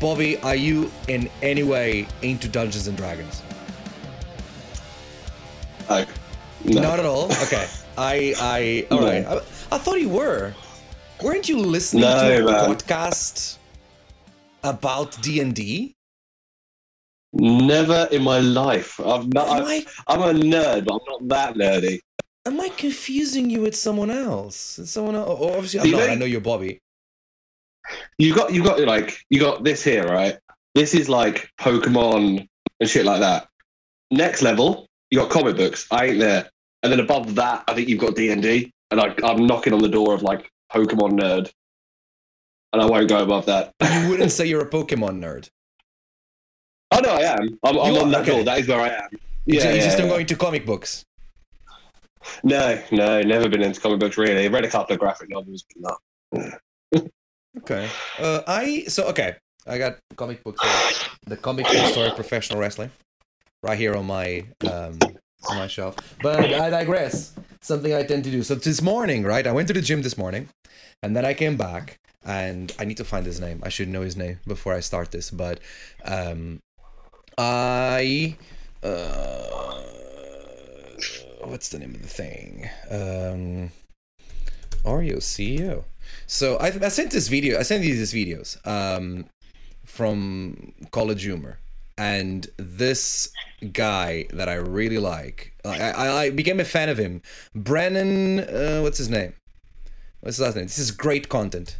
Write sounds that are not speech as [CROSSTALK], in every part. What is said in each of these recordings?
Bobby, are you in any way into Dungeons and Dragons? Oh, no. Not at all. Okay. [LAUGHS] I I all No. right. I, I thought you were. Weren't you listening No, to a man. podcast about D and D? Never in my life. I'm not. Am I'm, I I'm a nerd, but I'm not that nerdy. am I confusing you with someone else? Someone else? Oh, obviously, I'm not. I know you're Bobby. You got, you got like, you got this here, right? This is like Pokemon and shit like that. Next level, you got comic books. I ain't there. And then above that, I think you've got D and D, and I, I'm knocking on the door of like Pokemon nerd, and I won't go above that. You [LAUGHS] wouldn't say you're a Pokemon nerd. Oh no, I am. I'm, I'm on that Okay. door. That is where I am. You Yeah, ju- you yeah, just don't yeah. go into comic books. No, no, never been into comic books really. Read a couple of graphic novels. but No. Okay. Uh, I so okay. I got comic books. here. The comic book story of professional wrestling, right here on my um on my shelf. But I digress. Something I tend to do. So this morning, right? I went to the gym this morning, and then I came back, and I need to find his name. I should know his name before I start this. But um, I uh, what's the name of the thing? Um, Oreo CEO. So I, I sent this video. I sent you these videos um, from College Humor, and this guy that I really like. I, I, I became a fan of him. Brennan, uh, what's his name? What's his last name? This is great content.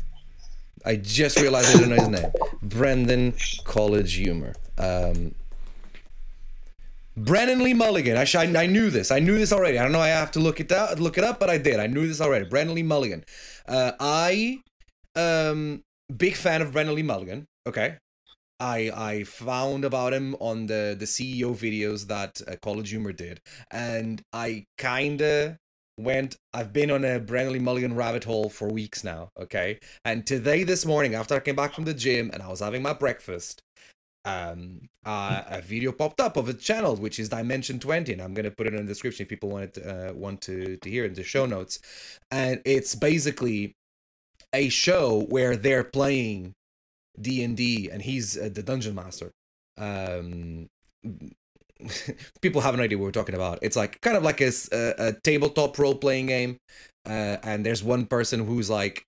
I just realized I don't know his name. Brendan College Humor. Um, Brennan Lee Mulligan. I, sh- I knew this. I knew this already. I don't know. I have to look it out, look it up, but I did. I knew this already. Brennan Lee Mulligan. Uh, I um big fan of Brennan Lee Mulligan. Okay. I I found about him on the the CEO videos that uh, College Humor did, and I kinda went. I've been on a Brennan Lee Mulligan rabbit hole for weeks now. Okay, and today this morning after I came back from the gym and I was having my breakfast, um, uh, a video popped up of a channel which is Dimension Twenty, and I'm gonna put it in the description if people want it, uh, want to to hear in the show notes, and it's basically a show where they're playing D and D, and he's uh, the dungeon master. Um, [LAUGHS] people have no idea what we're talking about. It's like kind of like a tabletop role playing game, uh, and there's one person who's like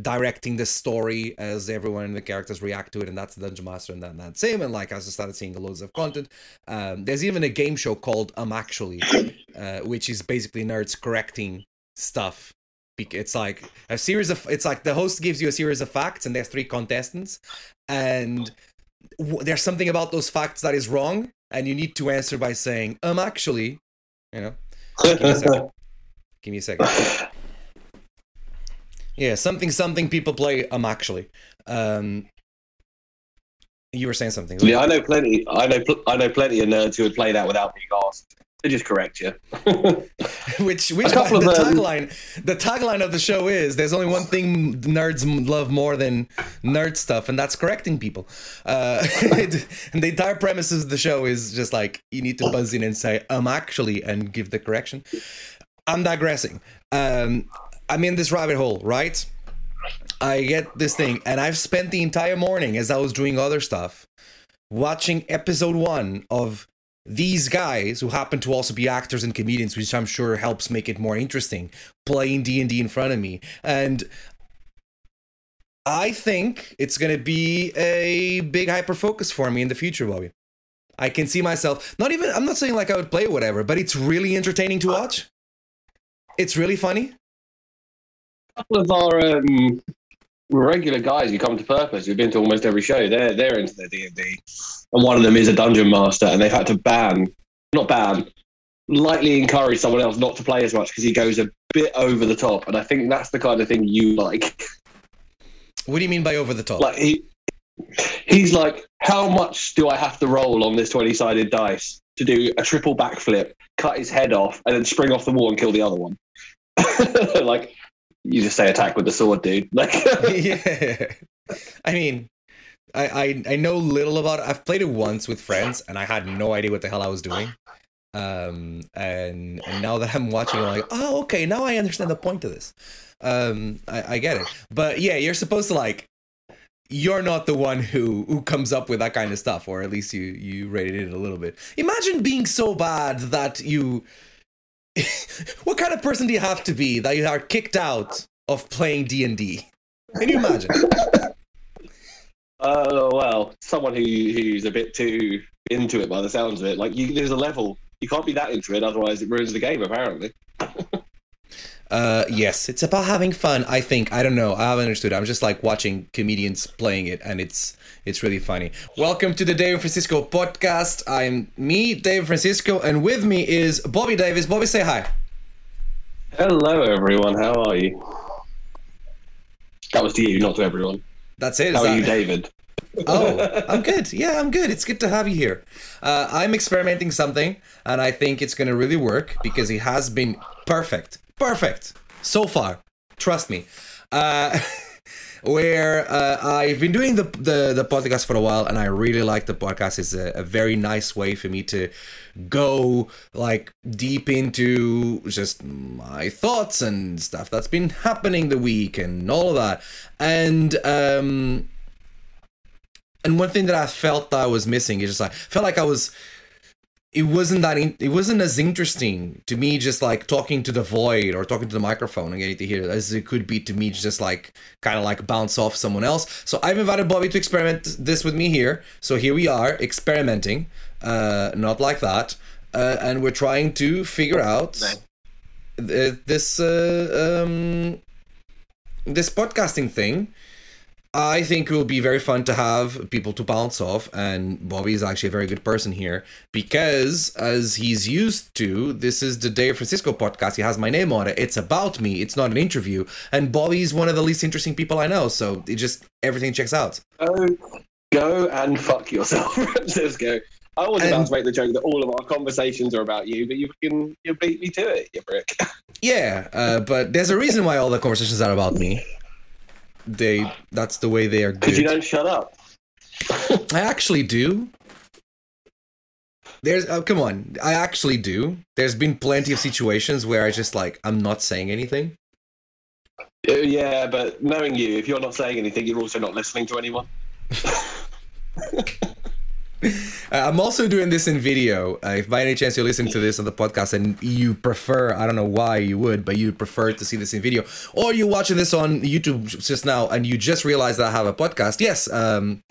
directing the story as everyone in the characters react to it, and that's the dungeon master, and that, and that's him. And like I just started seeing loads of content. Um, there's even a game show called Um Actually, uh, which is basically nerds correcting stuff. It's like a series of. It's like the host gives you a series of facts, and there's three contestants, and w- there's something about those facts that is wrong, and you need to answer by saying um actually, you know. Give me a second. [LAUGHS] Give me a second. Yeah, something something people play um actually. Um you were saying something. yeah, I know plenty. I know. Pl- I know plenty of nerds who would play that without being asked. They just correct you. [LAUGHS] [LAUGHS] which which couple the of, um, tagline the tagline of the show is there's only one thing nerds love more than nerd stuff and that's correcting people uh [LAUGHS] and the entire premise of the show is just like you need to buzz in and say I'm um actually and give the correction i'm digressing um i'm in this rabbit hole right? I get this thing and i've spent the entire morning as i was doing other stuff watching episode one of these guys who happen to also be actors and comedians which i'm sure helps make it more interesting playing d&d in front of me. And i think it's going to be a big hyper focus for me in the future bobby. I can see myself not even i'm not saying like i would play whatever but it's really entertaining to uh, watch. It's really funny couple of our um, regular guys who come to purpose who've been to almost every show they're they're into their d&d and one of them is a dungeon master and they've had to ban not ban lightly encourage someone else not to play as much because he goes a bit over the top and i think that's the kind of thing you like. What do you mean by over the top? Like he he's like how much do i have to roll on this 20 sided dice to do a triple backflip cut his head off and then spring off the wall and kill the other one? [LAUGHS] Like you just say attack with the sword dude [LAUGHS] like [LAUGHS] yeah. I mean, I, I I know little about it. I've played it once with friends, and I had no idea what the hell I was doing. Um, and and now that I'm watching, I'm like, oh, okay, now I understand the point of this. Um, I, I get it. But yeah, you're supposed to like, you're not the one who who comes up with that kind of stuff, or at least you you rated it a little bit. Imagine being so bad that you. [LAUGHS] what kind of person do you have to be that you are kicked out of playing D and D? Can you imagine? [LAUGHS] Uh, well, someone who who's a bit too into it by the sounds of it. Like, you, there's a level you can't be that into it, otherwise it ruins the game. Apparently. [LAUGHS] Uh, yes, it's about having fun. I think I don't know. I haven't understood. I'm just like watching comedians playing it, and it's it's really funny. Welcome to the Dave Francisco podcast. I'm me, Dave Francisco, and with me is Bobby Davis. Bobby, say hi. Hello, everyone. How are you? That was to you, not to everyone. That's it. How Is are you, David? [LAUGHS] oh, I'm good. Yeah, I'm good. It's good to have you here. Uh, I'm experimenting something, and I think it's gonna really work because it has been perfect, perfect so far. Trust me. Uh, [LAUGHS] where uh, I've been doing the, the the podcast for a while, and I really like the podcast. It's a, a very nice way for me to go like deep into just my thoughts and stuff that's been happening the week and all of that. And um, and one thing that I felt that I was missing is just like felt like I was it wasn't that in, it wasn't as interesting to me just like talking to the void or talking to the microphone and getting to hear it as it could be to me just like kind of like bounce off someone else. So i've invited bobby to experiment this with me here. So here we are experimenting uh not like that uh, and we're trying to figure out th- this uh, um this podcasting thing I think it will be very fun to have people to bounce off, and Bobby is actually a very good person here because, as he's used to, this is the Dave Francisco podcast. He has my name on it. It's about me. It's not an interview, and Bobby's one of the least interesting people I know. So it just everything checks out. Go, go and fuck yourself. [LAUGHS] Let's go. I was about And- to make the joke that all of our conversations are about you, but you can you beat me to it, you prick. [LAUGHS] Yeah, uh, but there's a reason why all the conversations are about me. They that's the way they are Because you don't shut up. [LAUGHS] I actually do. There's oh come on, I actually do. There's been plenty of situations where I just like I'm not saying anything. Uh, Yeah, but knowing you, if you're not saying anything, you're also not listening to anyone. [LAUGHS] [LAUGHS] Uh, I'm also doing this in video. Uh, if by any chance you're listening to this on the podcast and you prefer, I don't know why you would, but you prefer to see this in video, or you're watching this on YouTube just now and you just realized that I have a podcast, yes, um,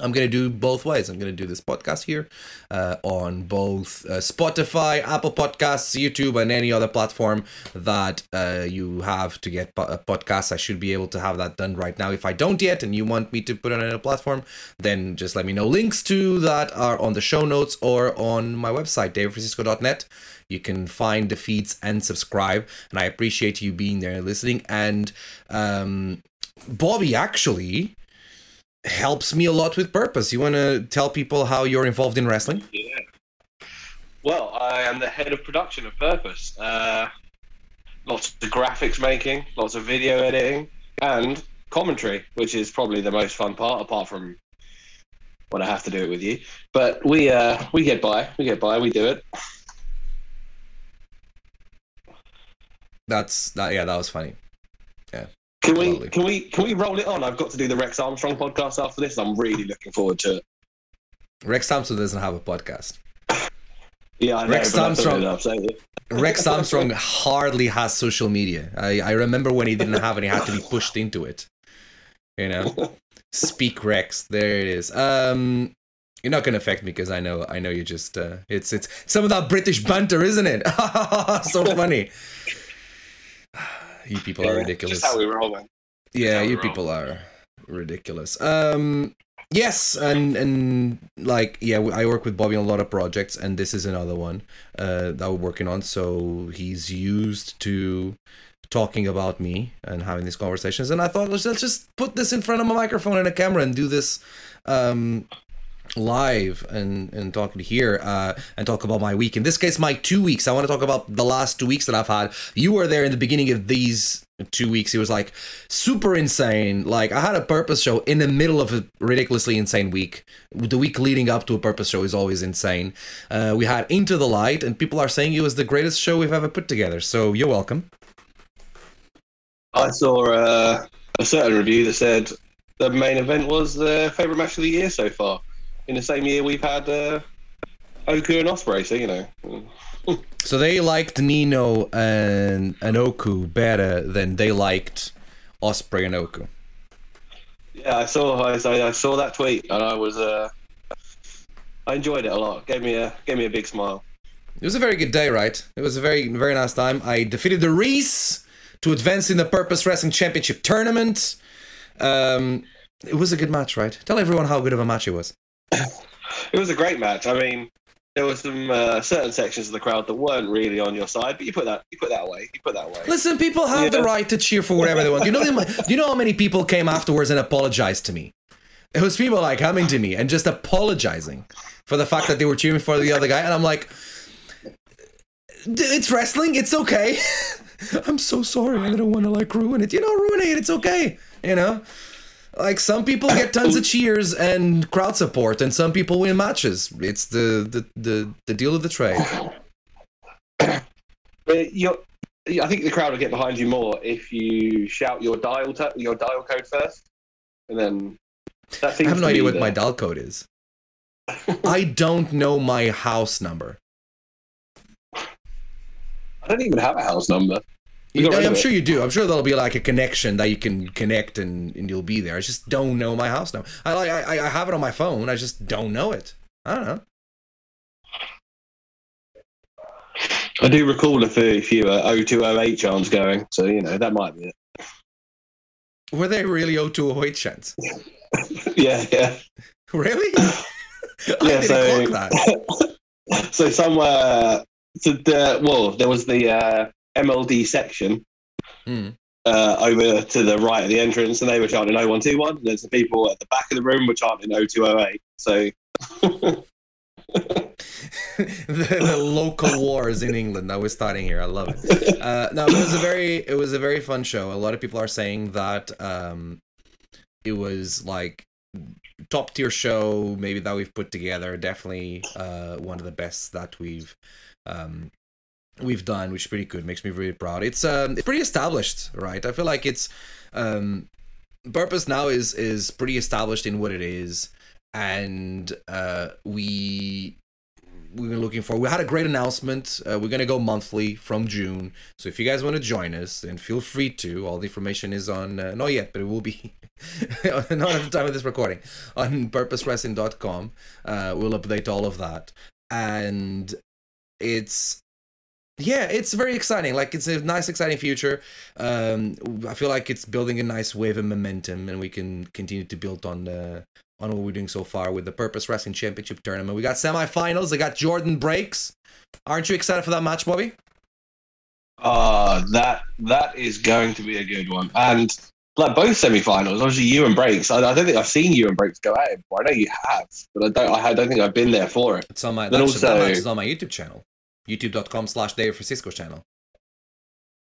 I'm gonna do both ways. I'm gonna do this podcast here uh, on both uh, Spotify, Apple Podcasts, YouTube, and any other platform that uh, you have to get po- uh, podcasts. I should be able to have that done right now. If I don't yet, and you want me to put it on a platform, then just let me know. Links to that are on the show notes or on my website, davidfrancisco.net. You can find the feeds and subscribe, and I appreciate you being there and listening. And um, Bobby actually helps me a lot with purpose. You want to tell people how you're involved in wrestling? Yeah. Well, I am the head of production of Purpose. Uh, lots of graphics making, lots of video editing, and commentary, which is probably the most fun part, apart from when I have to do it with you. But we uh, we get by. We get by. We do it. That's that. Yeah, that was funny. Can we Lovely. can we can we roll it on? I've got to do the Rex Armstrong podcast after this. I'm really looking forward to it. Rex Thompson doesn't have a podcast. [LAUGHS] Yeah, I know. Rex Armstrong. Rex [LAUGHS] Armstrong hardly has social media. I, I remember when he didn't have it, he had to be pushed into it. You know, [LAUGHS] speak Rex. There it is. Um, you're not gonna affect me because I know I know you just uh, it's it's some of that British banter, isn't it? so funny. You people are ridiculous. Just how we roll, man. yeah you roll. people are ridiculous um yes and and like yeah i work with bobby on a lot of projects and this is another one uh that we're working on so he's used to talking about me and having these conversations and i thought let's, let's just put this in front of a microphone and a camera and do this um live and and talking here uh and talk about my week. In this case my two weeks. I want to talk about the last two weeks that i've had. You were there in the beginning of these two weeks. It was like super insane. Like i had a purpose show in the middle of a ridiculously insane week. The week leading up to a purpose show is always insane. Uh, we had into the light and people are saying it was the greatest show we've ever put together. So you're welcome. I saw uh, a certain review that said the main event was the favorite match of the year so far. In the same year, we've had uh, Oku and Osprey, so you know. [LAUGHS] So they liked Nino and, and Oku better than they liked Osprey and Oku. Yeah, I saw I, I saw that tweet and I was uh, I enjoyed it a lot. Gave me a gave me a big smile. It was a very good day, right? It was a very very nice time. I defeated the Reese to advance in the Purpose Wrestling Championship tournament. Um, it was a good match, right? Tell everyone how good of a match it was. It was a great match. I mean, there were some uh, certain sections of the crowd that weren't really on your side, but you put that you put that away. You put that away. Listen, people have the right to cheer for whatever they want. Do you know? Do you know how many people came afterwards and apologized to me? It was people like coming to me and just apologizing for the fact that they were cheering for the other guy, and I'm like, it's wrestling. It's okay. [LAUGHS] I'm so sorry. I don't want to like ruin it. You know, ruin it. It's okay. You know. Like some people get tons of cheers and crowd support, and some people win matches. It's the the the, the deal of the trade. [COUGHS] You're, I think the crowd will get behind you more if you shout your dial t- your dial code first, and then that I have no idea what the- my dial code is. I don't know my house number. [LAUGHS] I don't even have a house number. You You- I'm sure you do. I'm sure there'll be like a connection that you can connect and, and you'll be there. I just don't know my house now. I like I, I have it on my phone. I just don't know it. I don't know. I do recall a few, few uh, 0208 chants going, so you know that might be it. Were they really 0208 chants? [LAUGHS] yeah, yeah. Really? [LAUGHS] I Yeah, so- that. [LAUGHS] So somewhere, so the well, there was the uh, MLD section Hmm. uh, over to the right of the entrance, and they were chanting 0121. And there's the people at the back of the room were chanting 0208. So [LAUGHS] the, the local wars in England that we're starting here. I love it. Uh, no, it was a very it was a very fun show. A lot of people are saying that um, it was like top tier show maybe that we've put together. Definitely uh, one of the best that we've um, we've done, which is pretty good. Makes me really proud. It's um, it's pretty established, right? I feel like it's um, purpose now is is pretty established in what it is, and uh, we we were looking for. We had a great announcement. Uh, we're gonna go monthly from June. So if you guys want to join us, then feel free to. All the information is on uh, not yet, but it will be [LAUGHS] not at the time of this recording on purposewrestling.com. Uh, we'll update all of that, and it's yeah, it's very exciting. Like it's a nice, exciting future. Um, I feel like it's building a nice wave of momentum, and we can continue to build on the on what we're doing so far with the Purpose Wrestling Championship tournament. We got semifinals. They got Jordan Breaks. Aren't you excited for that match, Bobby? uh, that that is going to be a good one. And like both semi-finals, obviously you and Breaks. I, I don't think I've seen you and Breaks go at it before. I know you have, but I don't. I don't think I've been there for it. It's on my Then that, that also- match is on my YouTube channel, youtube.com slash Dave Francisco channel.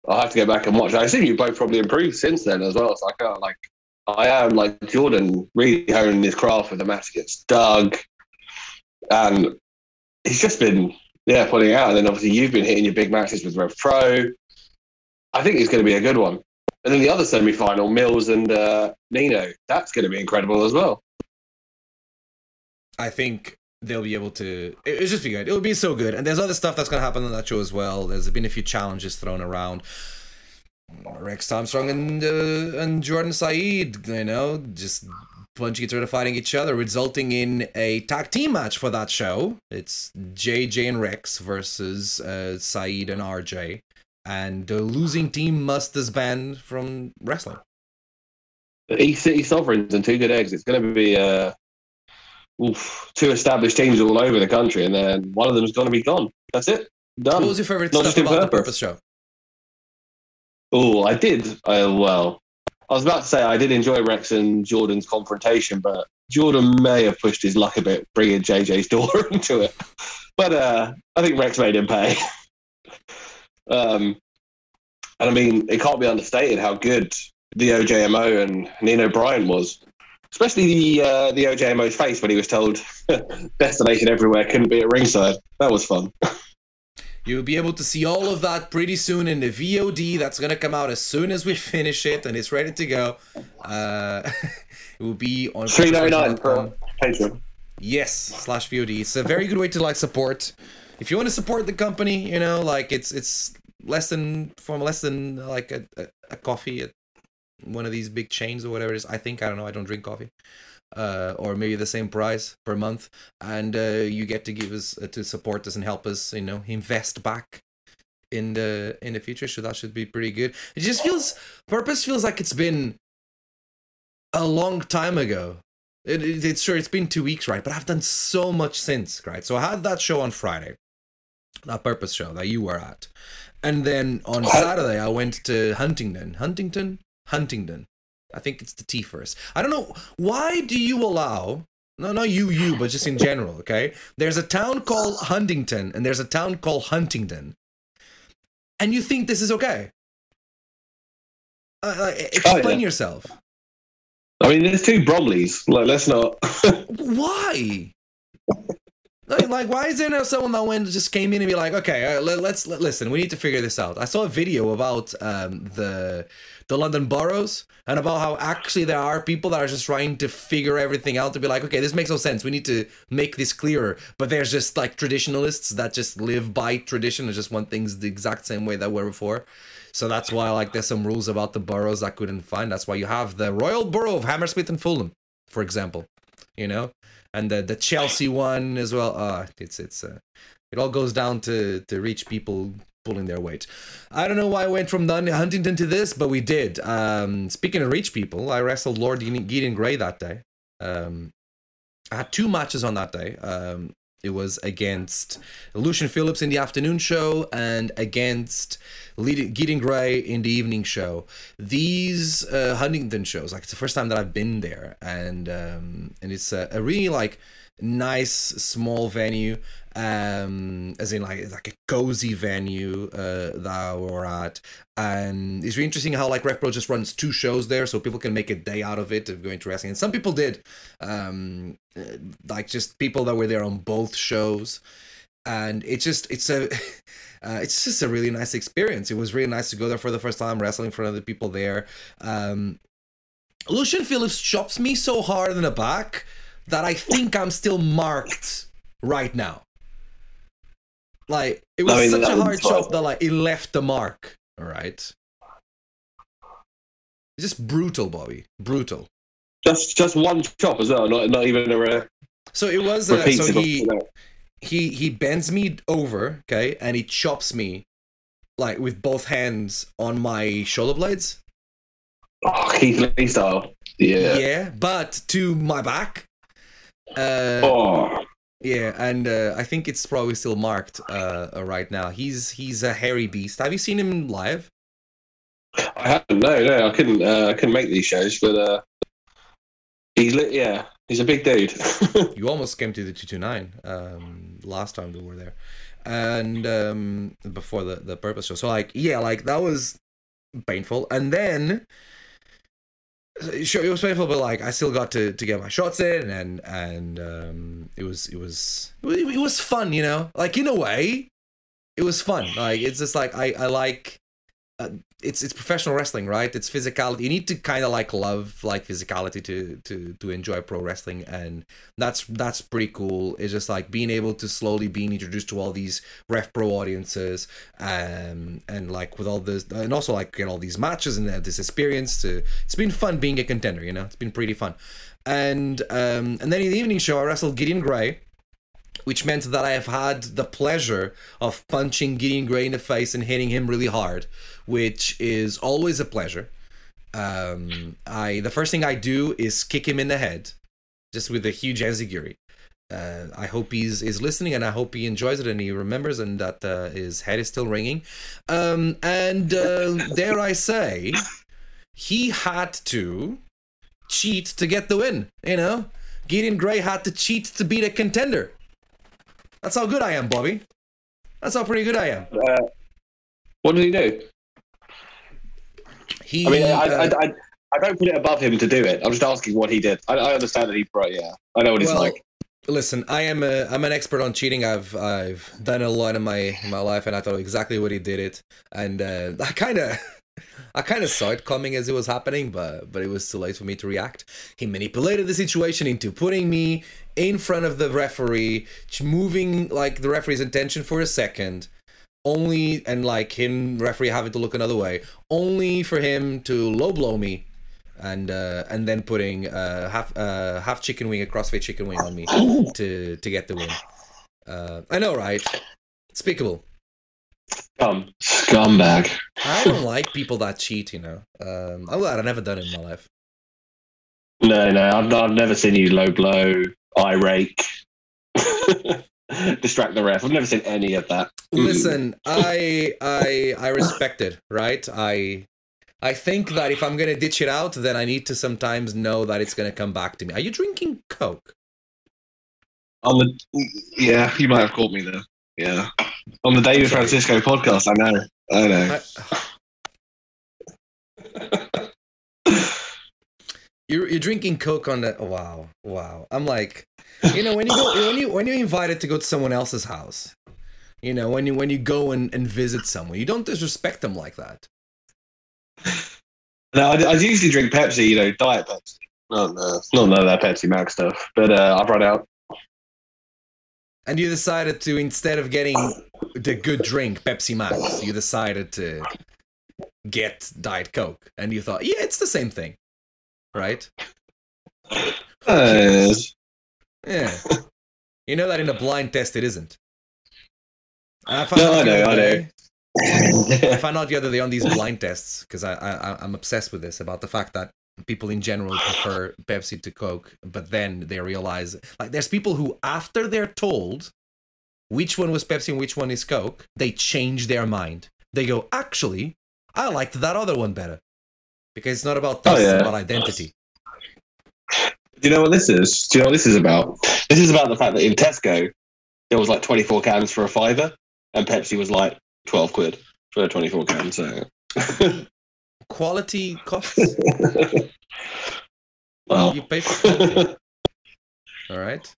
I'll have to go back and watch. I assume you both probably improved since then as well. So I can't like. I am like Jordan really honing his craft with the match against Doug, and he's just been yeah putting out. And then obviously you've been hitting your big matches with Rev Pro. I think it's going to be a good one. And then the other semi-final, Mills and uh, Nino, that's going to be incredible as well. I think they'll be able to. it- It'll just be good. It'll be so good. And there's other stuff that's going to happen on that show as well. There's been a few challenges thrown around. Rex Armstrong and uh, and Jordan Saeed, you know, just punching each other, fighting each other, resulting in a tag team match for that show. It's JJ and Rex versus uh, Saeed and RJ, and the losing team must disband from wrestling. East City Sovereigns and two good eggs. It's going to be uh, oof, two established teams all over the country, and then one of them is going to be gone. That's it. Done. What was your favorite Not stuff about the purpose. Purpose show? Oh, I did. Uh, well, I was about to say I did enjoy Rex and Jordan's confrontation, but Jordan may have pushed his luck a bit, bringing JJ's daughter into it. But uh, I think Rex made him pay. [LAUGHS] um, and I mean, it can't be understated how good the OJMO and Nino Bryant was, especially the uh, the OJMO's face when he was told [LAUGHS] destination everywhere couldn't be at ringside. That was fun. [LAUGHS] You'll be able to see all of that pretty soon in the VOD. That's gonna come out as soon as we [LAUGHS] finish it and it's ready to go. Uh, it will be on Three ninety nine Patreon. Yes, slash VOD. It's a very good way to like support. If you want to support the company, you know, like it's it's less than from less than like a, a, a coffee at one of these big chains or whatever it is. I think I don't know. I don't drink coffee. Uh, or maybe the same price per month, and uh, you get to give us uh, to support us and help us, you know, invest back in the in the future. So that should be pretty good. It just feels purpose feels like it's been a long time ago. It, it, it's sure it's been two weeks, right? But I've done so much since, right? So I had that show on Friday, that purpose show that you were at, and then on Saturday I went to Huntington, Huntington, Huntington. I think it's the T first. I don't know why do you allow. No, not you, you, but just in general. Okay, there's a town called Huntington, and there's a town called Huntington, and you think this is okay? Uh, uh, explain yourself. I mean, there's two Bromleys. Like, let's not. [LAUGHS] Why? Like, like, why is there no someone that went just came in and be like, okay, let, let's let, listen. We need to figure this out. I saw a video about um, the the London boroughs and about how actually there are people that are just trying to figure everything out to be like, okay, this makes no sense. We need to make this clearer. But there's just like traditionalists that just live by tradition and just want things the exact same way that were before. So that's why like there's some rules about the boroughs I couldn't find. That's why you have the Royal Borough of Hammersmith and Fulham, for example. You know, and the the Chelsea one as well. Uh it's it's uh, it all goes down to to rich people pulling their weight. I don't know why I went from Huntington to this, but we did. Um, speaking of rich people, I wrestled Lord Gideon Grey that day. Um, I had two matches on that day. Um, it was against Lucian Phillips in the afternoon show and against Gideon Grey in the evening show. These uh, Huntington shows, like it's the first time that I've been there, and um, and it's a, a really like nice small venue um as in like like a cozy venue uh that we're at. And it's really interesting how like RevPro just runs two shows there so people can make a day out of it of going to wrestling. And some people did um like just people that were there on both shows and it's just it's a [LAUGHS] uh, it's just a really nice experience. It was really nice to go there for the first time wrestling in front of the people there. Um lucian phillips chops me so hard in the back that i think i'm still marked right now. Like it was I mean, such a hard chop that like it left the mark all right? It's just brutal bobby brutal. Just just one chop as well, not not even a re- so it was uh, so he. He he bends me over, okay, and he chops me like with both hands on my shoulder blades. Oh, Keith Lee style. Yeah. Yeah, but to my back. Uh, Oh, yeah, and uh, I think it's probably still marked uh, uh, right now. He's he's a hairy beast. Have you seen him live? I haven't. No, no, I couldn't. Uh, I couldn't make these shows, but uh, he's lit. Yeah, he's a big dude. [LAUGHS] You almost came to the two two nine um, last time we were there, and um, before the the purpose show. So like, yeah, like that was painful, and then sure it was painful, but like I still got to to get my shots in, and and um, it was it was it was- it was fun, you know, like in a way, it was fun. Like it's just like I I like. Uh, it's it's professional wrestling, right? It's physicality. You need to kind of like love like physicality to to to enjoy pro wrestling, and that's that's pretty cool. It's just like being able to slowly being introduced to all these RevPro audiences, um, and like with all this, and also like get all these matches and this experience. To it's been fun being a contender. You know, it's been pretty fun. And um, and then in the evening show, I wrestled Gideon Grey, which meant that I have had the pleasure of punching Gideon Grey in the face and hitting him really hard, which is always a pleasure. Um, I the first thing I do is kick him in the head, just with a huge enziguri. Uh, I hope he's is listening and I hope he enjoys it and he remembers and that uh, his head is still ringing. Um, and uh, dare I say, he had to cheat to get the win. You know, Gideon Grey had to cheat to beat a contender. That's how good I am, Bobby. That's how pretty good I am. what did he do? He, I mean, I, uh, I, I, I don't put it above him to do it. I'm just asking what he did. I, I understand that he brought. Yeah, I know what it's Well, like. Listen, I am a I'm an expert on cheating. I've I've done a lot in my in my life, and I thought exactly what he did it, and uh, [LAUGHS] I kind of. I kind of saw it coming as it was happening, but but it was too late for me to react. He manipulated the situation into putting me in front of the referee, moving like the referee's attention for a second, only and like him referee having to look another way, only for him to low blow me and uh, and then putting uh, half uh, half chicken wing, a crossface chicken wing on me to to get the win. Uh, I know, right? Despicable. Scum. Scumbag. I don't like people that cheat. You know, um, I'm glad I never done it in my life. No, no, I've, I've never seen you low blow, eye rake, [LAUGHS] distract the ref. I've never seen any of that. Listen, I I I respect it, right? I I think that if I'm gonna ditch it out, then I need to sometimes know that it's gonna come back to me. Are you drinking Coke? On the yeah, you might have caught me there. Yeah, on the David. Francisco podcast. I know. I know. I, [LAUGHS] you're you're drinking Coke on the wow wow. I'm like, you know, when you go when you when you're invited to go to someone else's house, you know, when you when you go and, and visit someone, you don't disrespect them like that. No, I, I usually drink Pepsi. You know, Diet Pepsi. Not no, not none of that Pepsi Max stuff. But uh, I've run out. And you decided to instead of getting the good drink Pepsi Max, you decided to get Diet Coke, and you thought, yeah, it's the same thing, right? Uh, Yeah. You know that in a blind test it isn't. And I found No, out I know, I know. [LAUGHS] I found out the other day on these blind tests because I, I I'm obsessed with this about the fact that people in general prefer Pepsi to Coke, but then they realize like there's people who after they're told which one was Pepsi and which one is Coke, they change their mind. They go, actually, I liked that other one better because it's not about Oh, taste, yeah. it's about identity. Do you know what this is? Do you know what this is about? This is about the fact that in Tesco there was like 24 cans for a fiver, and Pepsi was like 12 quid for a 24 can. So, [LAUGHS] Quality costs. [LAUGHS] well, You pay for quality. All right.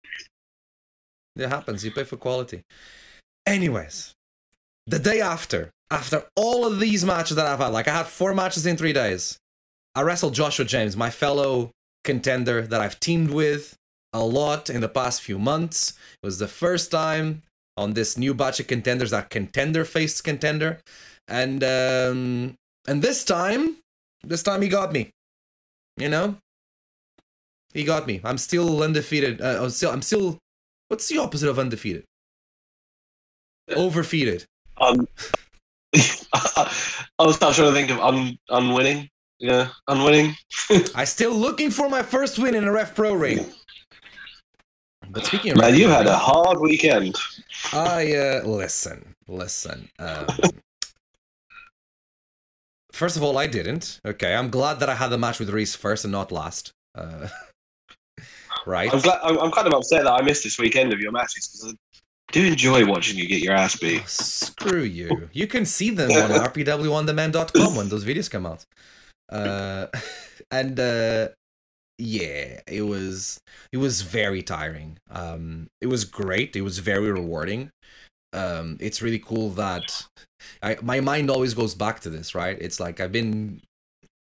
It happens. You pay for quality. Anyways, the day after, after all of these matches that I've had, like I had four matches in three days, I wrestled Joshua James, my fellow contender that I've teamed with a lot in the past few months. It was the first time on this new batch of contenders that contender faced contender, and um, and this time, this time he got me. You know, he got me. I'm still undefeated. Uh, I'm still. I'm still. What's the opposite of undefeated? Overfeated. um, [LAUGHS] I was trying to think of un, unwinning. Yeah, unwinning. [LAUGHS] I'm still looking for my first win in a RevPro ring. But speaking of Man, you had a hard weekend. I uh, listen, listen. Um, [LAUGHS] first of all, I didn't. Okay, I'm glad that I had the match with Reese first and not last. Uh, [LAUGHS] right? I'm glad. I'm, I'm kind of upset that I missed this weekend of your matches because I do enjoy watching you get your ass beat. Oh, screw you. [LAUGHS] You can see them on [LAUGHS] rpwondemand.com when those videos come out. Uh, and uh, yeah, it was it was very tiring. Um, it was great. It was very rewarding. Um, it's really cool that I my mind always goes back to this, right? It's like I've been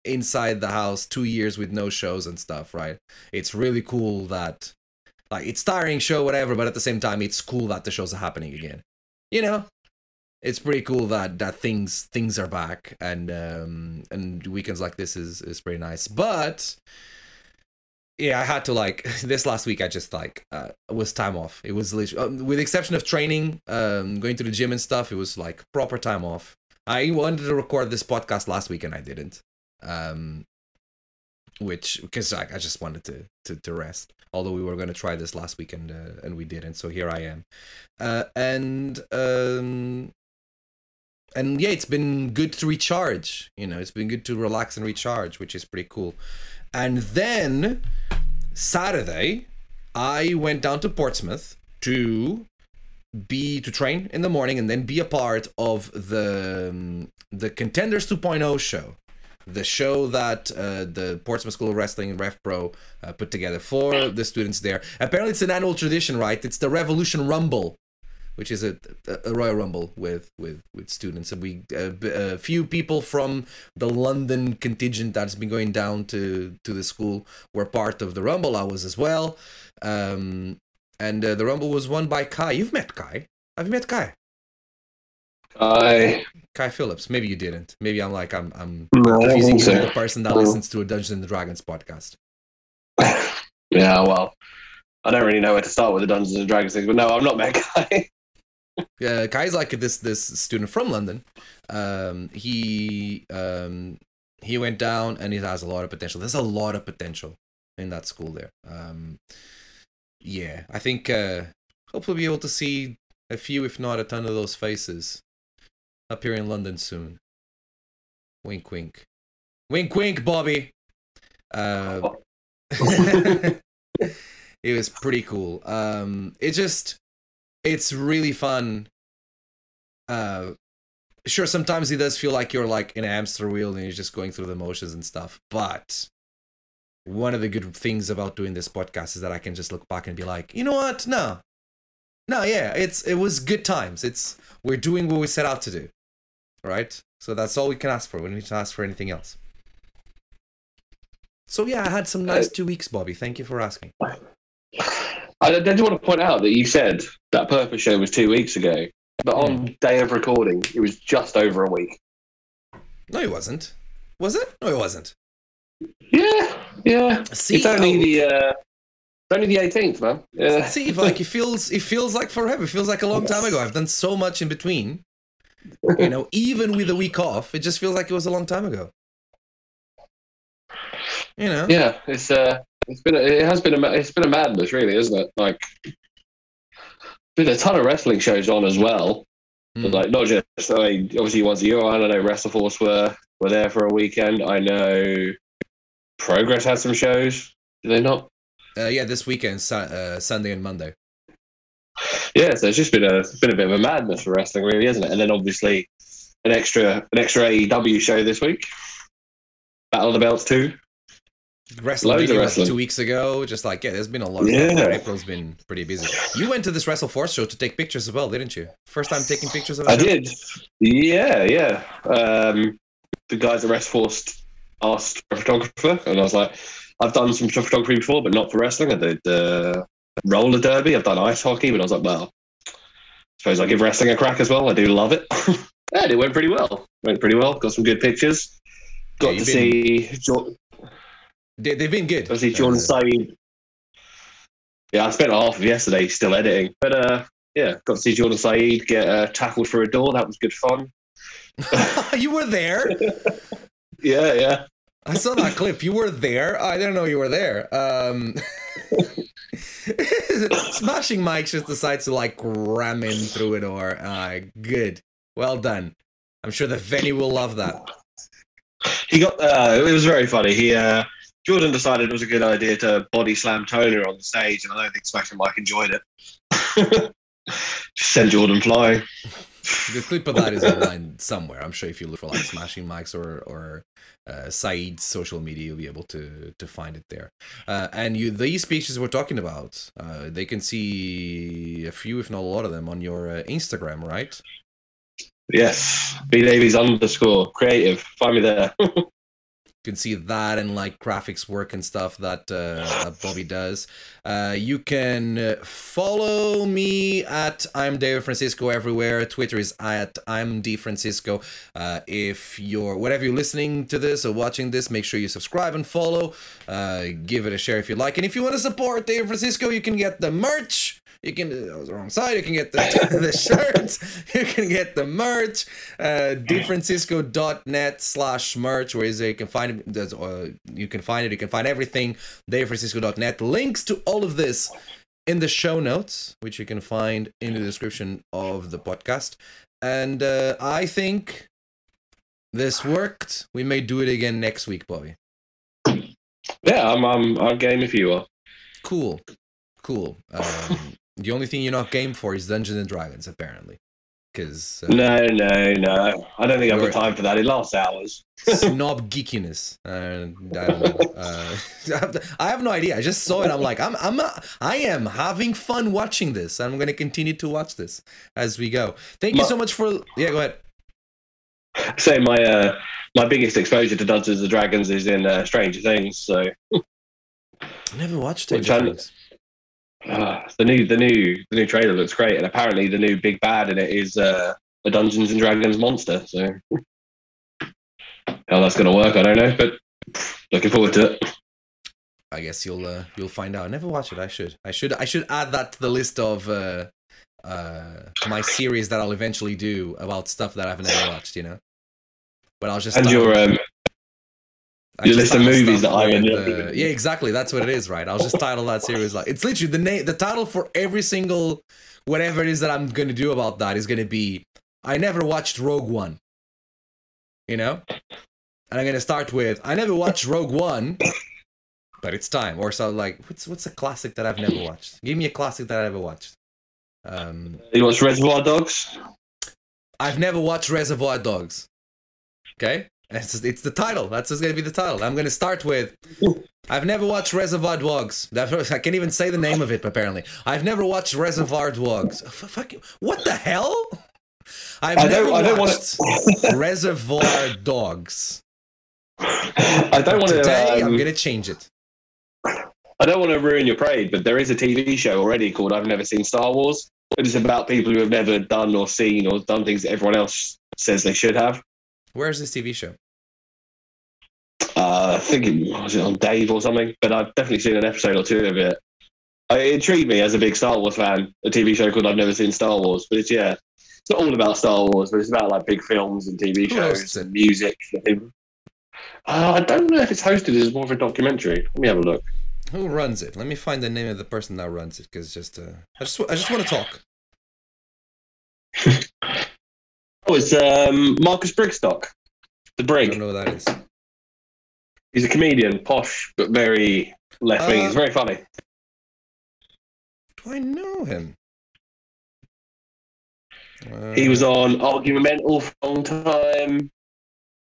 inside the house two years with no shows and stuff, right? It's really cool that like it's tiring show, whatever, but at the same time, it's cool that the shows are happening again. You know, it's pretty cool that that things things are back and um and weekends like this is is pretty nice. But yeah, I had to like [LAUGHS] this last week. I just like uh, was time off. It was literally, um, with the exception of training, um, going to the gym and stuff. It was like proper time off. I wanted to record this podcast last week and I didn't. Um, which because I, I just wanted to, to to rest. Although we were going to try this last week and uh, and we didn't. So here I am. Uh, and um, and yeah, it's been good to recharge. You know, it's been good to relax and recharge, which is pretty cool. And then Saturday, I went down to Portsmouth to be to train in the morning and then be a part of the um, the Contenders 2.0 show. the show that uh, the Portsmouth School of Wrestling and Rev Pro uh, put together for the students there. Apparently, it's an annual tradition, right? It's the Revolution Rumble, which is a, a Royal Rumble with with with students, and we uh, a few people from the London contingent that's been going down to to the school were part of the Rumble. I was as well, um, and uh, the Rumble was won by Kai. You've met Kai. Have you met Kai? I Kai Phillips. Maybe you didn't. Maybe I'm like I'm I'm no, confusing you with the person that No. listens to a Dungeons and Dragons podcast. [LAUGHS] Yeah, well, I don't really know where to start with the Dungeons and Dragons things, but no, I'm not that guy. [LAUGHS] Uh, Kai's like this this student from London. Um, he um, he went down and he has a lot of potential. There's a lot of potential in that school there. Um, yeah, I think uh, hopefully be able to see a few, if not a ton, of those faces up here in London soon. Wink, wink, wink, wink, Bobby. Uh, [LAUGHS] [LAUGHS] it was pretty cool. Um, it just, it's really fun. Uh, sure, sometimes it does feel like you're like in a hamster wheel and you're just going through the motions and stuff. But one of the good things about doing this podcast is that I can just look back and be like, you know what? No, no, yeah, it's it was good times. It's we're doing what we set out to do, right? So that's all we can ask for. We don't need to ask for anything else. So yeah, I had some nice two weeks, Bobby. Thank you for asking. [LAUGHS] I did want to point out that you said that Purpose show was two weeks ago, but on day of recording, it was just over a week. No, it wasn't. Was it? No, it wasn't. Yeah, yeah. See, it's only oh, the uh, it's only the 18th, man. Yeah. see, like it feels, it feels like forever. It feels like a long time ago. I've done so much in between. You know, [LAUGHS] even with a week off, it just feels like it was a long time ago. You know. yeah, it's uh, it's been a, it has been a it's been a madness, really, isn't it? Like, been a ton of wrestling shows on as well. Mm. But like not just I mean, obviously ones you're on. I know WrestleForce were were there for a weekend. I know Progress had some shows. Did they not? Uh, yeah, this weekend, uh, Sunday and Monday. Yeah, so it's just been a it's been a bit of a madness for wrestling, really, isn't it? And then obviously an extra an extra AEW show this week. Battle of the Belts too. WrestleMania wrestling. two weeks ago. Just like yeah, there's been a lot of Yeah. April's been pretty busy. You went to this Wrestle Force show to take pictures as well, didn't you? First time taking pictures of. I show? did. Yeah, yeah. Um, the guys at Wrestle Force asked for a photographer, and I was like, I've done some photography before, but not for wrestling. I did uh, roller derby. I've done ice hockey, but I was like, well, suppose I give wrestling a crack as well. I do love it. [LAUGHS] and it went pretty well. Went pretty well. Got some good pictures. Got Yeah, to you've see They, they've been good. see Jordan Uh, Said. Yeah, I spent half of yesterday still editing, but uh, yeah, got to see Jordan Saeed get uh, tackled for a door. That was good fun. [LAUGHS] you were there. [LAUGHS] Yeah, yeah. I saw that clip. You were there. I didn't know you were there. Um, [LAUGHS] Smashing Mike just decides to like ram in through a door. Uh, good. Well done. I'm sure the venue will love that. He got. Uh, it was very funny. He uh, Jordan decided it was a good idea to body slam Toner on the stage, and I don't think Smashing Mike enjoyed it. Just [LAUGHS] send Jordan flying. The clip of that is online somewhere. I'm sure if you look for like Smashing Mike's or or uh, Saeed's social media, you'll be able to to find it there. Uh, and you, these speeches we're talking about, uh, they can see a few, if not a lot of them, on your uh, Instagram, right? Yes, B Davies underscore creative. Find me there. [LAUGHS] You can see that and like graphics work and stuff that, uh, that Bobby does. Uh, you can uh, follow me at I'm David Francisco everywhere. Twitter is at I'm D Francisco. Uh, if you're whatever you're listening to this or watching this, make sure you subscribe and follow. Uh, give it a share if you like, and if you want to support David Francisco, you can get the merch. You can I was the wrong side. You can get the [LAUGHS] the shirts. [LAUGHS] You can get the merch. Uh, DaveFrancisco.net slash merch, where? You can find it. Uh, you can find it. You can find everything. DaveFrancisco.net. Links to all of this in the show notes, which you can find in the description of the podcast. And uh, I think this worked. We may do it again next week, Bobby. yeah, I'm. I'm. I'm game if you are. Cool, cool. Um, the only thing you're not game for is Dungeons and Dragons, apparently. because No, no, no. I don't think I've got time for that. It lasts hours. [LAUGHS] snob geekiness. Uh, I. Uh, [LAUGHS] I have no idea. I just saw it. I'm like, I'm, I'm, I am having fun watching this. I'm going to continue to watch this as we go. Thank you so much for. Yeah, go ahead. So my uh, my biggest exposure to Dungeons and Dragons is in uh, Stranger Things. So I [LAUGHS] never watched? Things. Uh, the new the new the new trailer looks great, and apparently the new big bad in it is uh, a Dungeons and Dragons monster. So how that's going to work, I don't know, but looking forward to it. I guess you'll uh, you'll find out. I never watched it. I should. I should. I should add that to the list of uh, uh, my series that I'll eventually do about stuff that I've never watched. You know. But I'll just And start- your um, I your just list of movies that I haven't- uh, yeah, exactly. That's what it is, right? I'll just title that series like it's literally the name, the title for every single whatever it is that I'm gonna do about that is gonna be I never watched Rogue One. You know, and I'm gonna start with I never watched Rogue One, but it's time. Or so like what's what's a classic that I've never watched? Give me a classic that I ever watched. Um, you watch Reservoir Dogs? I've never watched Reservoir Dogs. Okay? It's, it's the title. That's just going to be the title. I'm going to start with I've never watched Reservoir Dogs. I can't even say the name of it, apparently. I've never watched Reservoir Dogs. Fuck you. What the hell? I've I never don't- I don't wanna- watched Reservoir Dogs. I don't want to. Today, to. I'm Um, going to change it. I don't want to ruin your parade, but there is a TV show already called "I've Never Seen Star Wars." It is about people who have never done or seen or done things that everyone else says they should have. Where's this TV show? Uh, I think it was on Dave or something, but I've definitely seen an episode or two of it. It intrigued me as a big Star Wars fan. A TV show called "I've Never Seen Star Wars," but it's yeah, it's not all about Star Wars, but it's about like big films and TV shows and music. and Uh, I don't know if it's hosted as more of a documentary. Let me have a look. Who runs it? Let me find the name of the person that runs it, because just uh, I just I just want to talk. [LAUGHS] Oh, it's um, Marcus Brigstocke, the I Brig. don't know who that is. He's a comedian, posh but very left wing. Uh, He's very funny. Do I know him? Uh, He was on Argumental for a long time.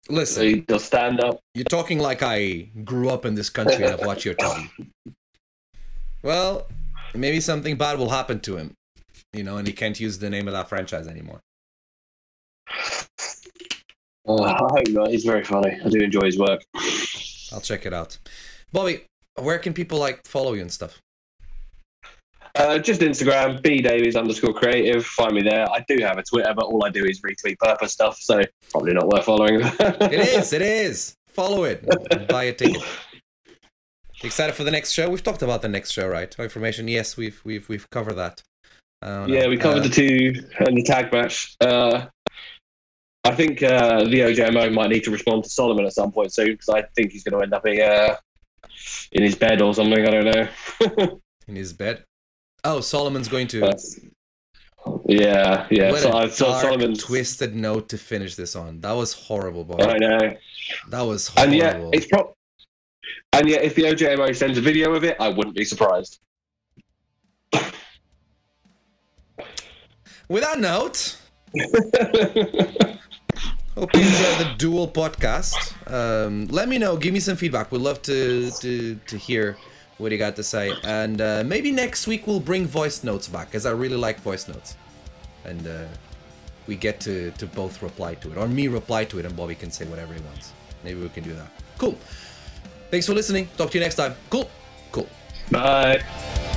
Listen, He does stand up. you're talking like I grew up in this country and I've watched your TV. Well, maybe something bad will happen to him, you know, and he can't use the name of that franchise anymore. Uh, I hope not. He's very funny. I do enjoy his work. I'll check it out. Bobby, where can people like follow you and stuff? Uh, just Instagram, b davies underscore creative. Find me there. I do have a Twitter, but all I do is retweet purpose stuff, so probably not worth following. [LAUGHS] It is, it is. Follow it. Buy a ticket. Excited for the next show? We've talked about the next show, right? Information, yes, we've we've we've covered that. Yeah, know. we covered Uh, the two and the tag match. Uh, I think uh, the OJMO might need to respond to Solomon at some point soon because I think he's going to end up in, uh, in his bed or something. I don't know. [LAUGHS] in his bed. Oh, Solomon's going to. But, yeah, yeah. what So a dark, Solomon's. twisted note to finish this on. That was horrible, boy. I know. That was horrible. And yet, it's pro- And yet, if the OJMO sends a video of it, I wouldn't be surprised. With that note, [LAUGHS] hope you enjoyed the dual podcast. Um, let me know. Give me some feedback. We'd love to to to hear what you got to say. And uh, maybe next week we'll bring voice notes back, because I really like voice notes. And uh, we get to to both reply to it, or me reply to it, and Bobby can say whatever he wants. Maybe we can do that. Cool. Thanks for listening. Talk to you next time. Cool. Cool. Bye.